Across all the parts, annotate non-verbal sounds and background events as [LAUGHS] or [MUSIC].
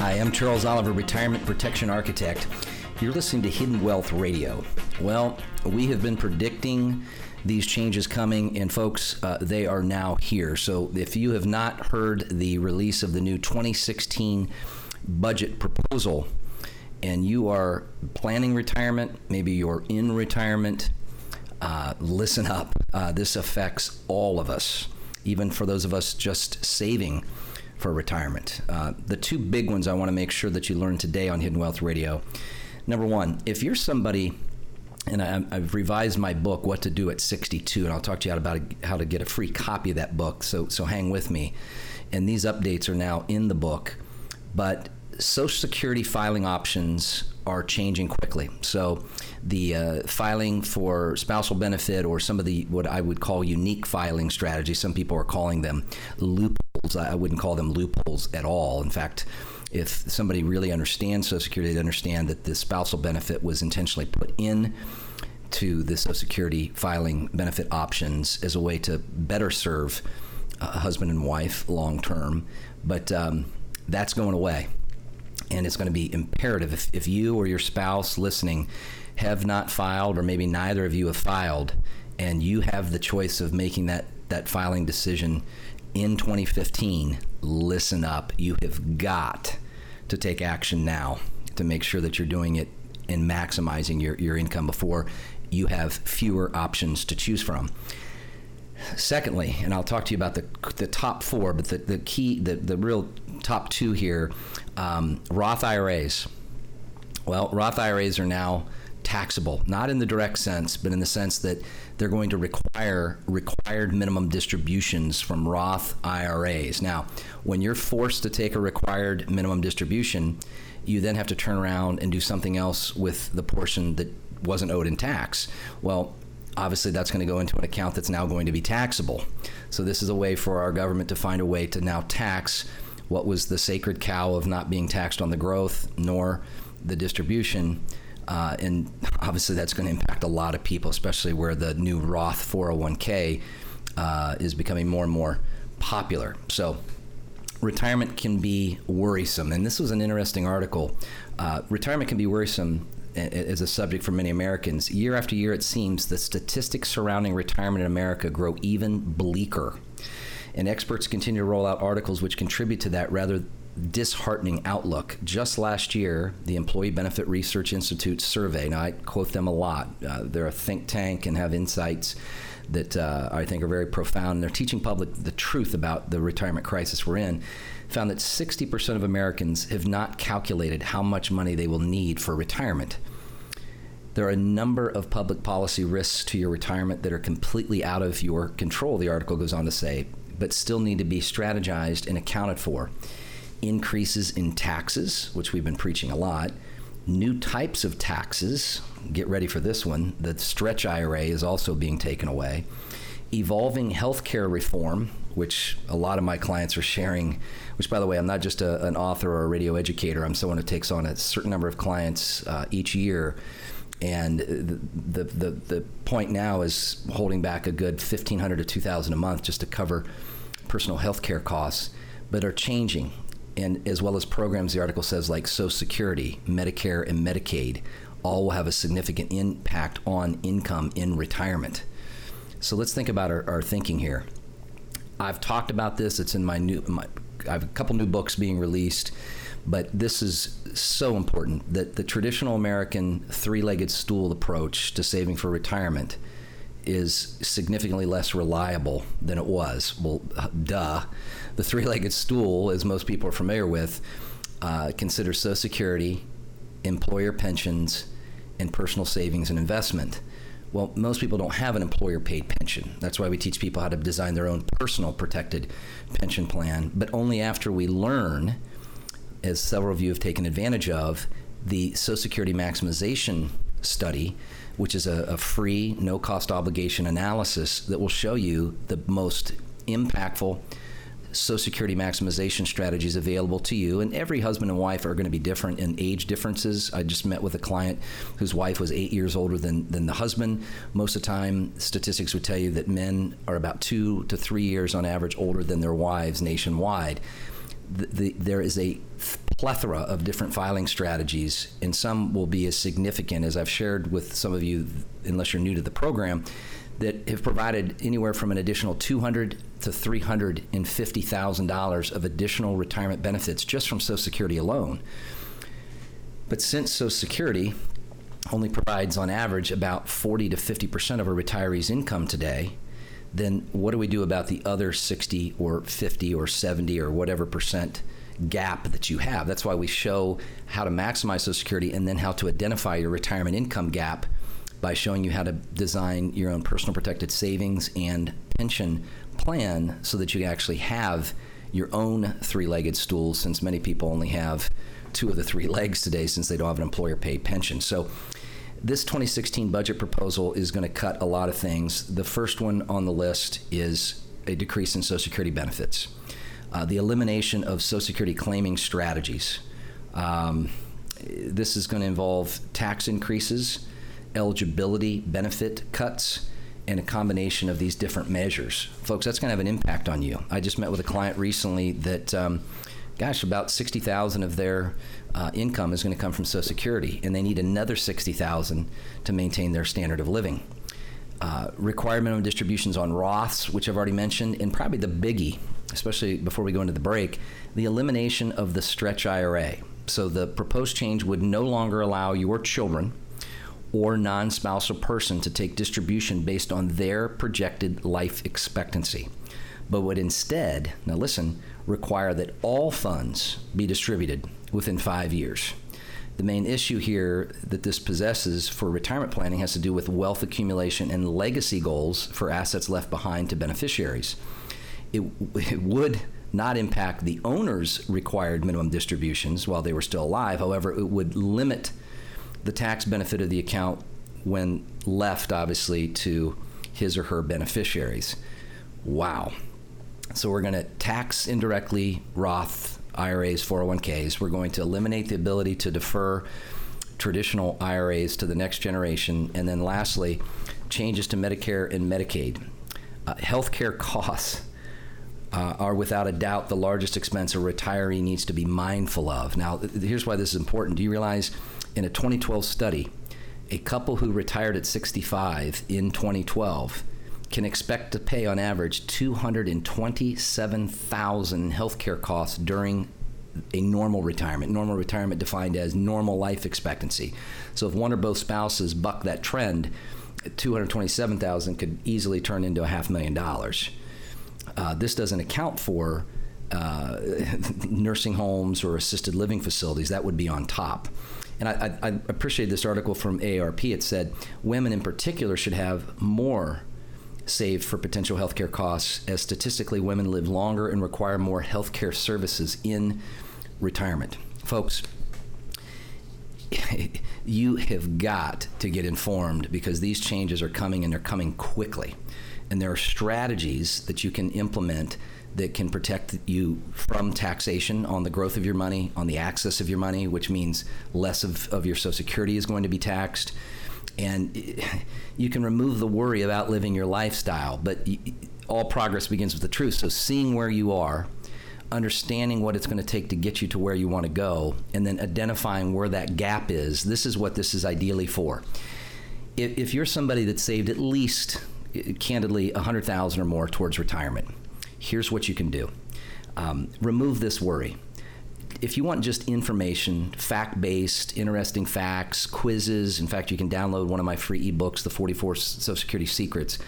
Hi, I'm Charles Oliver, Retirement Protection Architect. You're listening to Hidden Wealth Radio. Well, we have been predicting these changes coming, and folks, uh, they are now here. So if you have not heard the release of the new 2016 budget proposal, and you are planning retirement, maybe you're in retirement, uh, listen up. Uh, this affects all of us, even for those of us just saving for retirement. Uh, the two big ones I want to make sure that you learn today on Hidden Wealth Radio. Number one, if you're somebody and I, have revised my book, What to Do at 62, and I'll talk to you about how to get a free copy of that book. So, so hang with me. And these updates are now in the book, but Social Security filing options are changing quickly. So, the uh, filing for spousal benefit or some of the what I would call unique filing strategies, some people are calling them loopholes. I wouldn't call them loopholes at all. In fact, if somebody really understands Social Security, they understand that the spousal benefit was intentionally put in to the Social Security filing benefit options as a way to better serve a husband and wife long term. But um, that's going away. And it's going to be imperative if, if you or your spouse listening have not filed, or maybe neither of you have filed, and you have the choice of making that, that filing decision in 2015, listen up. You have got to take action now to make sure that you're doing it and maximizing your, your income before you have fewer options to choose from. Secondly, and I'll talk to you about the, the top four, but the, the key, the, the real top two here um, Roth IRAs. Well, Roth IRAs are now taxable, not in the direct sense, but in the sense that they're going to require required minimum distributions from Roth IRAs. Now, when you're forced to take a required minimum distribution, you then have to turn around and do something else with the portion that wasn't owed in tax. Well, obviously that's going to go into an account that's now going to be taxable. So this is a way for our government to find a way to now tax what was the sacred cow of not being taxed on the growth nor the distribution uh, and obviously, that's going to impact a lot of people, especially where the new Roth 401k uh, is becoming more and more popular. So, retirement can be worrisome. And this was an interesting article. Uh, retirement can be worrisome as a subject for many Americans. Year after year, it seems the statistics surrounding retirement in America grow even bleaker. And experts continue to roll out articles which contribute to that rather disheartening outlook. Just last year, the Employee Benefit Research Institute survey, now I quote them a lot, uh, they're a think tank and have insights that uh, I think are very profound. And they're teaching public the truth about the retirement crisis we're in. Found that 60% of Americans have not calculated how much money they will need for retirement. There are a number of public policy risks to your retirement that are completely out of your control, the article goes on to say, but still need to be strategized and accounted for increases in taxes, which we've been preaching a lot, new types of taxes. Get ready for this one. The stretch IRA is also being taken away. Evolving healthcare reform, which a lot of my clients are sharing, which, by the way, I'm not just a, an author or a radio educator, I'm someone who takes on a certain number of clients uh, each year. And the, the, the, the point now is holding back a good 1500 to 2000 a month just to cover personal health care costs, but are changing and as well as programs the article says like Social Security, Medicare, and Medicaid, all will have a significant impact on income in retirement. So let's think about our, our thinking here. I've talked about this. It's in my new. My, I have a couple new books being released, but this is so important that the traditional American three-legged stool approach to saving for retirement is significantly less reliable than it was. Well, duh. The three legged stool, as most people are familiar with, uh, considers Social Security, employer pensions, and personal savings and investment. Well, most people don't have an employer paid pension. That's why we teach people how to design their own personal protected pension plan, but only after we learn as several of you have taken advantage of, the Social Security maximization study, which is a, a free, no cost obligation analysis that will show you the most impactful Social Security maximization strategies available to you. And every husband and wife are going to be different in age differences. I just met with a client whose wife was eight years older than, than the husband. Most of the time, statistics would tell you that men are about two to three years on average older than their wives nationwide. The, the, there is a plethora of different filing strategies, and some will be as significant as I've shared with some of you, unless you're new to the program, that have provided anywhere from an additional 200 to 350 thousand dollars of additional retirement benefits just from Social Security alone. But since Social Security only provides on average about 40 to 50 percent of a retiree's income today, then what do we do about the other 60 or 50 or 70 or whatever percent gap that you have? That's why we show how to maximize Social Security and then how to identify your retirement income gap by showing you how to design your own personal protected savings and pension plan so that you actually have your own three legged stool, since many people only have two of the three [LAUGHS] legs today since they don't have an employer paid pension. So, this 2016 budget proposal is going to cut a lot of things. The first one on the list is a decrease in Social Security benefits, uh, the elimination of Social Security claiming strategies. Um, this is going to involve tax increases eligibility benefit cuts and a combination of these different measures. Folks, that's going to have an impact on you. I just met with a client recently that, um, gosh, about 60,000 of their uh, income is going to come from Social Security, and they need another 60,000 to maintain their standard of living. Uh, required minimum distributions on Roths, which I've already mentioned, and probably the biggie, especially before we go into the break, the elimination of the stretch IRA. So the proposed change would no longer allow your children or non spousal person to take distribution based on their projected life expectancy, but would instead, now listen, require that all funds be distributed within five years. The main issue here that this possesses for retirement planning has to do with wealth accumulation and legacy goals for assets left behind to beneficiaries. It, it would not impact the owner's required minimum distributions while they were still alive. However, it would limit the tax benefit of the account when left, obviously, to his or her beneficiaries. Wow. So we're going to tax indirectly Roth IRAs, 401ks. We're going to eliminate the ability to defer traditional IRAs to the next generation. And then lastly, changes to Medicare and Medicaid. Uh, healthcare costs uh, are without a doubt the largest expense a retiree needs to be mindful of. Now, here's why this is important. Do you realize in a 2012 study, a couple who retired at 65 in 2012 can expect to pay on average 227,000 healthcare costs during a normal retirement. Normal retirement defined as normal life expectancy. So if one or both spouses buck that trend, 227,000 could easily turn into a half million dollars. Uh, this doesn't account for uh, [LAUGHS] nursing homes or assisted living facilities. That would be on top. And I, I, I appreciate this article from AARP. It said women in particular should have more saved for potential healthcare costs, as statistically, women live longer and require more healthcare services in retirement. Folks, [LAUGHS] you have got to get informed because these changes are coming and they're coming quickly. And there are strategies that you can implement that can protect you from taxation on the growth of your money, on the access of your money, which means less of, of your Social Security is going to be taxed. And you can remove the worry about living your lifestyle, but all progress begins with the truth. So, seeing where you are, understanding what it's going to take to get you to where you want to go, and then identifying where that gap is, this is what this is ideally for. If, if you're somebody that saved at least, eh, candidly, 100000 or more towards retirement, here's what you can do um, remove this worry. If you want just information, fact based, interesting facts, quizzes, in fact, you can download one of my free ebooks, The 44 Social Security Secrets.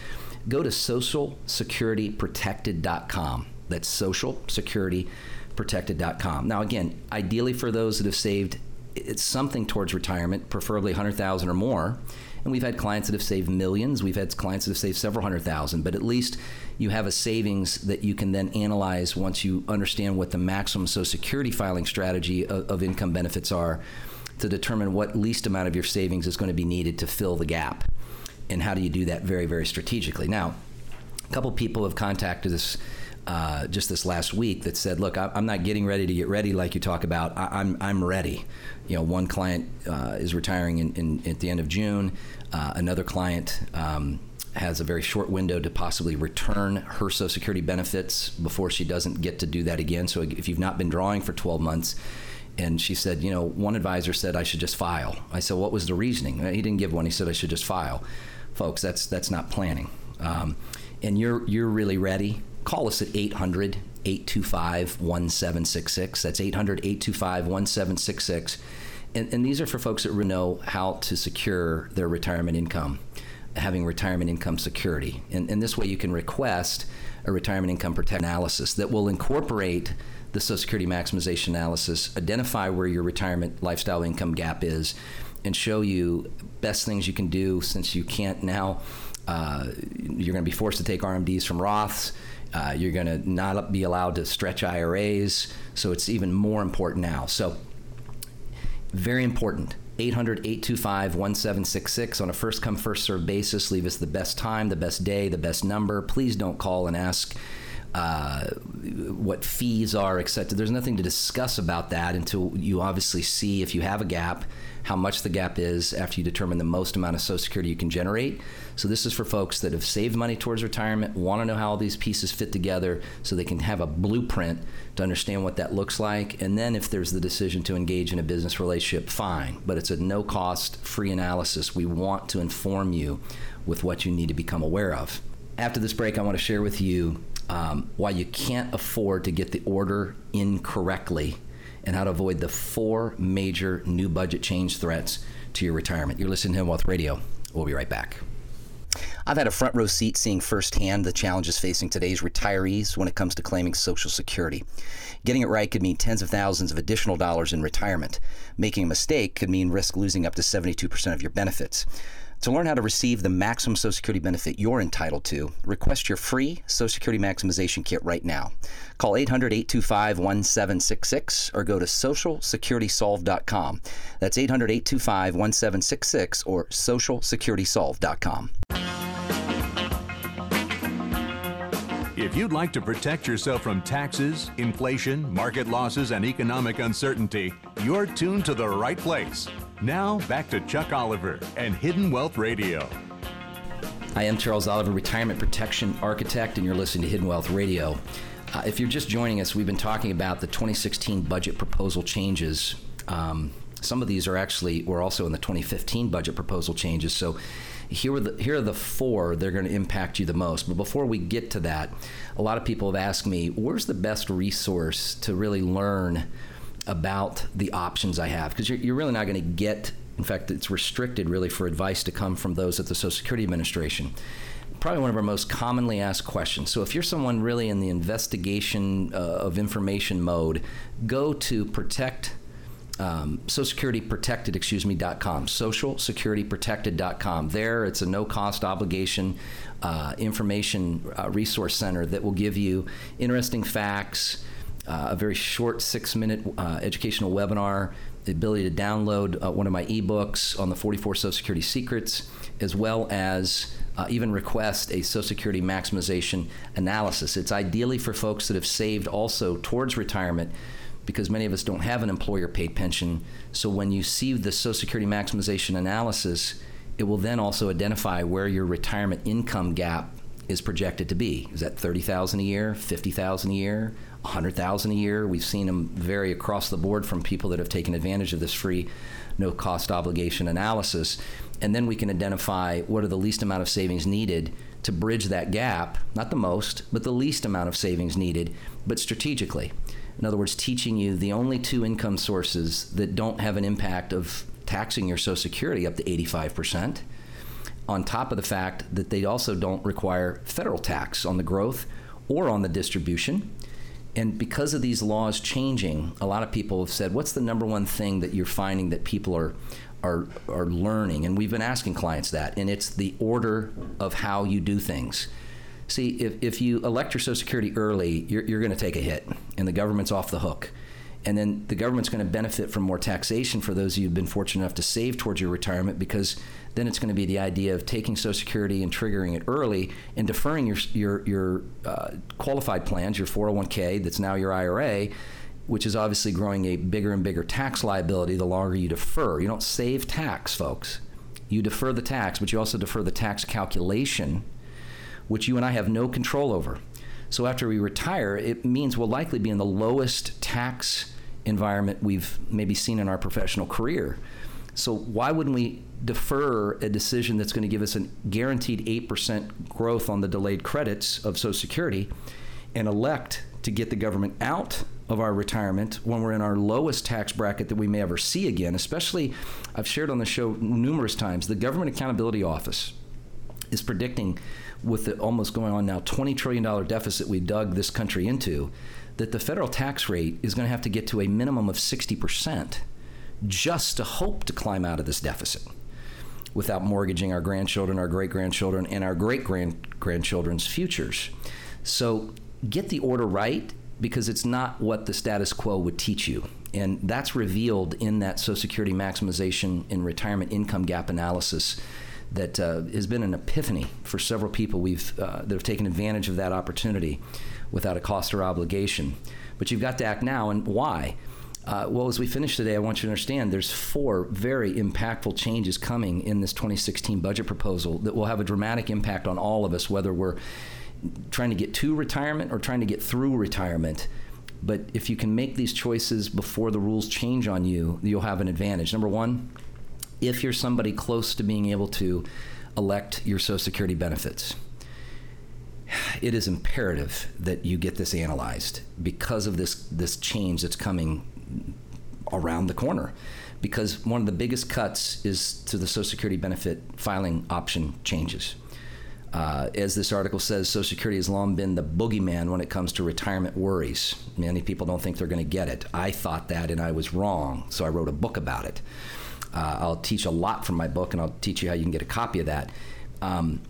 Go to socialsecurityprotected.com. That's socialsecurityprotected.com. Now, again, ideally for those that have saved it's something towards retirement, preferably 100,000 or more, And we've had clients that have saved millions. We've had clients that have saved several hundred thousand. But at least you have a savings that you can then analyze once you understand what the maximum Social Security filing strategy of, of income benefits are to determine what least amount of your savings is going to be needed to fill the gap. And how do you do that very, very strategically? Now, a couple people have contacted us uh, just this last week that said, "Look, I'm not getting ready to get ready like you talk about. I- am I'm ready." You know, one client uh, is retiring in, in, at the end of June. Uh, another client um, has a very short window to possibly return her Social Security benefits before she doesn't get to do that again. So if you've not been drawing for 12 months. And she said, you know, one advisor said I should just file. I said, what was the reasoning? He didn't give one. He said I should just file. Folks, that's that's not planning. Um, and you're you're really ready call us at 800 825 1766. That's 800 825 1766. And these are for folks that know how to secure their retirement income, having retirement income security. And, and this way you can request a retirement income protect analysis that will incorporate the Social Security maximization analysis, identify where your retirement lifestyle income gap is, and show you best things you can do since you can't now. Uh, you're going to be forced to take RMDs from Roths uh, you're going to not be allowed to stretch IRAs, so it's even more important now. So, very important. 800 825 1766 on a first come, first served basis. Leave us the best time, the best day, the best number. Please don't call and ask uh, what fees are, etc. There's nothing to discuss about that until you obviously see if you have a gap how much the gap is after you determine the most amount of Social Security you can generate. So this is for folks that have saved money towards retirement, want to know how all these pieces fit together so they can have a blueprint to understand what that looks like. And then if there's the decision to engage in a business relationship, fine. But it's a no cost, free analysis. We want to inform you with what you need to become aware of. After this break, I want to share with you um, why you can't afford to get the order incorrectly and how to avoid the four major new budget change threats to your retirement. You're listening to Hidden Wealth Radio. We'll be right back. I've had a front row seat seeing firsthand the challenges facing today's retirees when it comes to claiming Social Security. Getting it right could mean tens of thousands of additional dollars in retirement. Making a mistake could mean risk losing up to 72% of your benefits. To learn how to receive the maximum Social Security benefit you're entitled to, request your free Social Security Maximization Kit right now. Call 800 825 1766 or go to SocialSecuritySolve.com. That's 800 825 1766 or SocialSecuritySolve.com. If you'd like to protect yourself from taxes, inflation, market losses, and economic uncertainty, you're tuned to the right place. Now, back to Chuck Oliver and Hidden Wealth Radio. I am Charles Oliver, Retirement Protection Architect, and you're listening to Hidden Wealth Radio. Uh, if you're just joining us, we've been talking about the 2016 budget proposal changes. Um, some of these are actually were also in the 2015 budget proposal changes. So here are the here are the four that are going to impact you the most. But before we get to that, a lot of people have asked me, where's the best resource to really learn about the options I have because you're, you're really not going to get, in fact, it's restricted really for advice to come from those at the Social Security Administration. Probably one of our most commonly asked questions. So, if you're someone really in the investigation uh, of information mode, go to protect um, Social Security Protected, excuse me, dot com, Social Security protected dot com There, it's a no cost obligation uh, information uh, resource center that will give you interesting facts, uh, a very short six minute uh, educational webinar, the ability to download uh, one of my ebooks on the 44 Social Security secrets, as well as uh, even request a Social Security maximization analysis. It's ideally for folks that have saved also towards retirement because many of us don't have an employer paid pension. So when you see the Social Security maximization analysis, it will then also identify where your retirement income gap is projected to be. Is that 30,000 a year, 50,000 a year, 100,000 a year. We've seen them vary across the board from people that have taken advantage of this free no cost obligation analysis. And then we can identify what are the least amount of savings needed to bridge that gap, not the most, but the least amount of savings needed, but strategically. In other words, teaching you the only two income sources that don't have an impact of taxing your Social Security up to 85%, on top of the fact that they also don't require federal tax on the growth or on the distribution And because of these laws changing, a lot of people have said, "What's the number one thing that you're finding that people are are are learning?" And we've been asking clients that, and it's the order of how you do things. See, if, if you elect your Social Security early, you're, you're going to take a hit, and the government's off the hook. And then the government's going to benefit from more taxation for those of you who've been fortunate enough to save towards your retirement because then it's going to be the idea of taking Social Security and triggering it early and deferring your, your, your uh, qualified plans, your 401k that's now your IRA, which is obviously growing a bigger and bigger tax liability the longer you defer. You don't save tax, folks. You defer the tax, but you also defer the tax calculation, which you and I have no control over. So after we retire, it means we'll likely be in the lowest tax environment we've maybe seen in our professional career. So why wouldn't we defer a decision that's going to give us a guaranteed 8% growth on the delayed credits of Social Security and elect to get the government out of our retirement when we're in our lowest tax bracket that we may ever see again, especially I've shared on the show numerous times, the Government Accountability Office is predicting with the almost going on now $20 trillion deficit we dug this country into, that the federal tax rate is going to have to get to a minimum of 60% just to hope to climb out of this deficit without mortgaging our grandchildren, our great grandchildren, and our great grandchildren's futures. So get the order right because it's not what the status quo would teach you. And that's revealed in that Social Security maximization and retirement income gap analysis that uh, has been an epiphany for several people we've uh, that have taken advantage of that opportunity without a cost or obligation. But you've got to act now, and why? Uh, well, as we finish today, I want you to understand there's four very impactful changes coming in this 2016 budget proposal that will have a dramatic impact on all of us, whether we're trying to get to retirement or trying to get through retirement. But if you can make these choices before the rules change on you, you'll have an advantage. Number one, if you're somebody close to being able to elect your Social Security benefits. It is imperative that you get this analyzed because of this, this change that's coming around the corner. Because one of the biggest cuts is to the Social Security benefit filing option changes. Uh, as this article says, Social Security has long been the boogeyman when it comes to retirement worries. Many people don't think they're going to get it. I thought that, and I was wrong, so I wrote a book about it. Uh, I'll teach a lot from my book, and I'll teach you how you can get a copy of that. Um,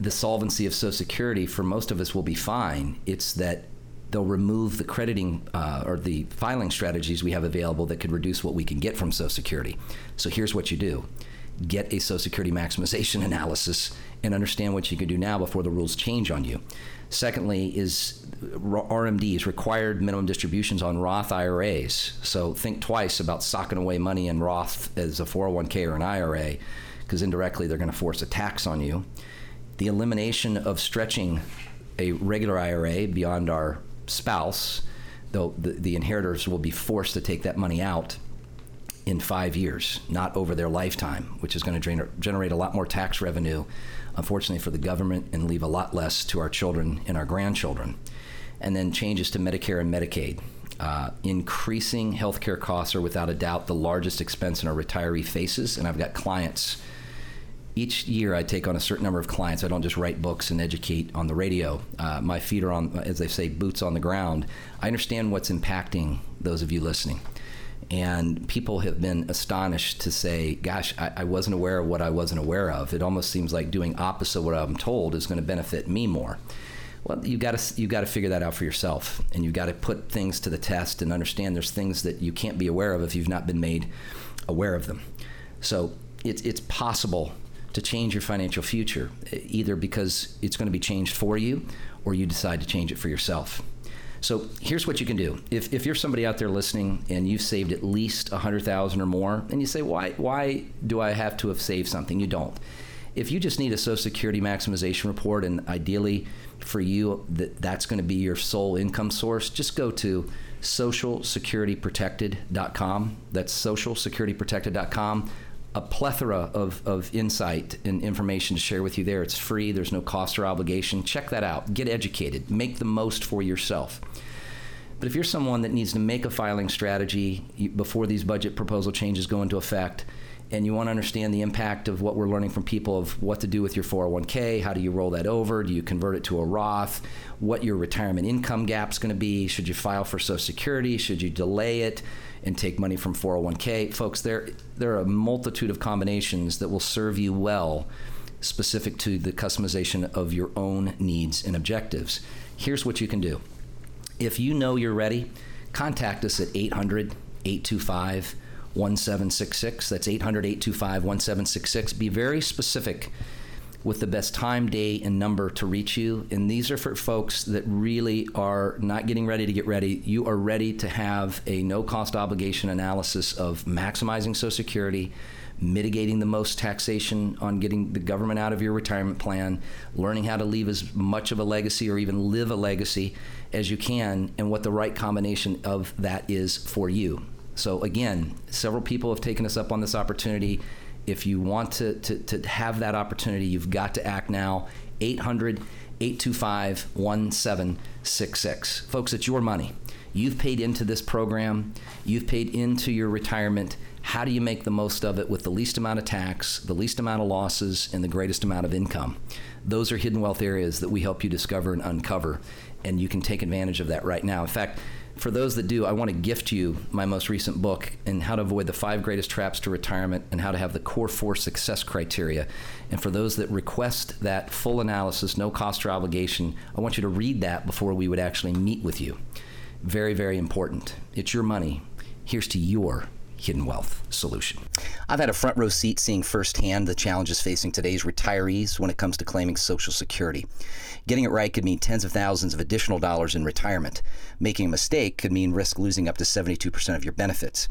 the solvency of Social Security for most of us will be fine. It's that they'll remove the crediting uh, or the filing strategies we have available that could reduce what we can get from Social Security. So here's what you do get a Social Security maximization [LAUGHS] analysis and understand what you can do now before the rules change on you. Secondly, is RMDs, required minimum distributions on Roth IRAs. So think twice about socking away money in Roth as a 401k or an IRA, because indirectly they're going to force a tax on you. The elimination of stretching a regular IRA beyond our spouse, though the, the inheritors will be forced to take that money out in five years, not over their lifetime, which is going to generate a lot more tax revenue, unfortunately, for the government and leave a lot less to our children and our grandchildren. And then changes to Medicare and Medicaid. Uh, increasing healthcare costs are without a doubt the largest expense in our retiree faces, and I've got clients. Each year, I take on a certain number of clients. I don't just write books and educate on the radio. Uh, my feet are on, as they say, boots on the ground. I understand what's impacting those of you listening and people have been astonished to say, "Gosh, I, I, wasn't aware of what I wasn't aware of." It almost seems like doing opposite what I'm told is going to benefit me more. Well, you got to you got to figure that out for yourself, and you've got to put things to the test and understand there's things that you can't be aware of if you've not been made aware of them. So it's it's possible to change your financial future, either because it's going to be changed for you, or you decide to change it for yourself. So here's what you can do. If, if you're somebody out there listening and you've saved at least 100000 or more, and you say, why, why do I have to have saved something? You don't. If you just need a Social Security maximization report, and ideally for you that that's going to be your sole income source, just go to socialsecurityprotected.com. That's socialsecurityprotected.com a plethora of, of insight and information to share with you there. It's free, there's no cost or obligation. Check that out. Get educated, make the most for yourself. But if you're someone that needs to make a filing strategy before these budget proposal changes go into effect, and you want to understand the impact of what we're learning from people of what to do with your 401k, how do you roll that over, do you convert it to a Roth, what your retirement income gap is going to be, should you file for Social Security, should you delay it and take money from 401k. Folks, there there are a multitude of combinations that will serve you well specific to the customization of your own needs and objectives. Here's what you can do. If you know you're ready, contact us at 800 825 1766. That's 800 825 1766. Be very specific with the best time, day, and number to reach you. And these are for folks that really are not getting ready to get ready. You are ready to have a no cost obligation analysis of maximizing Social Security, mitigating the most taxation on getting the government out of your retirement plan, learning how to leave as much of a legacy or even live a legacy as you can, and what the right combination of that is for you. So, again, several people have taken us up on this opportunity. If you want to, to, to have that opportunity, you've got to act now. 800 825 1766. Folks, it's your money. You've paid into this program, you've paid into your retirement. How do you make the most of it with the least amount of tax, the least amount of losses, and the greatest amount of income? Those are hidden wealth areas that we help you discover and uncover, and you can take advantage of that right now. In fact, for those that do, I want to gift you my most recent book and how to avoid the five greatest traps to retirement and how to have the core four success criteria. And for those that request that full analysis, no cost or obligation, I want you to read that before we would actually meet with you. Very, very important. It's your money. Here's to your hidden wealth solution. I've had a front row seat seeing firsthand the challenges facing today's retirees when it comes to claiming Social Security. Getting it right could mean tens of thousands of additional dollars in retirement. Making a mistake could mean risk losing up to 72% of your benefits.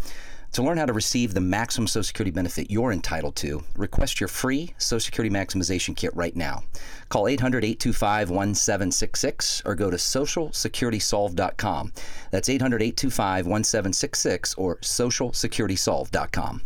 To learn how to receive the maximum Social Security benefit you're entitled to, request your free Social Security Maximization Kit right now. Call 800 825 1766 or go to SocialSecuritySolve.com. That's 800 825 1766 or SocialSecuritySolve.com.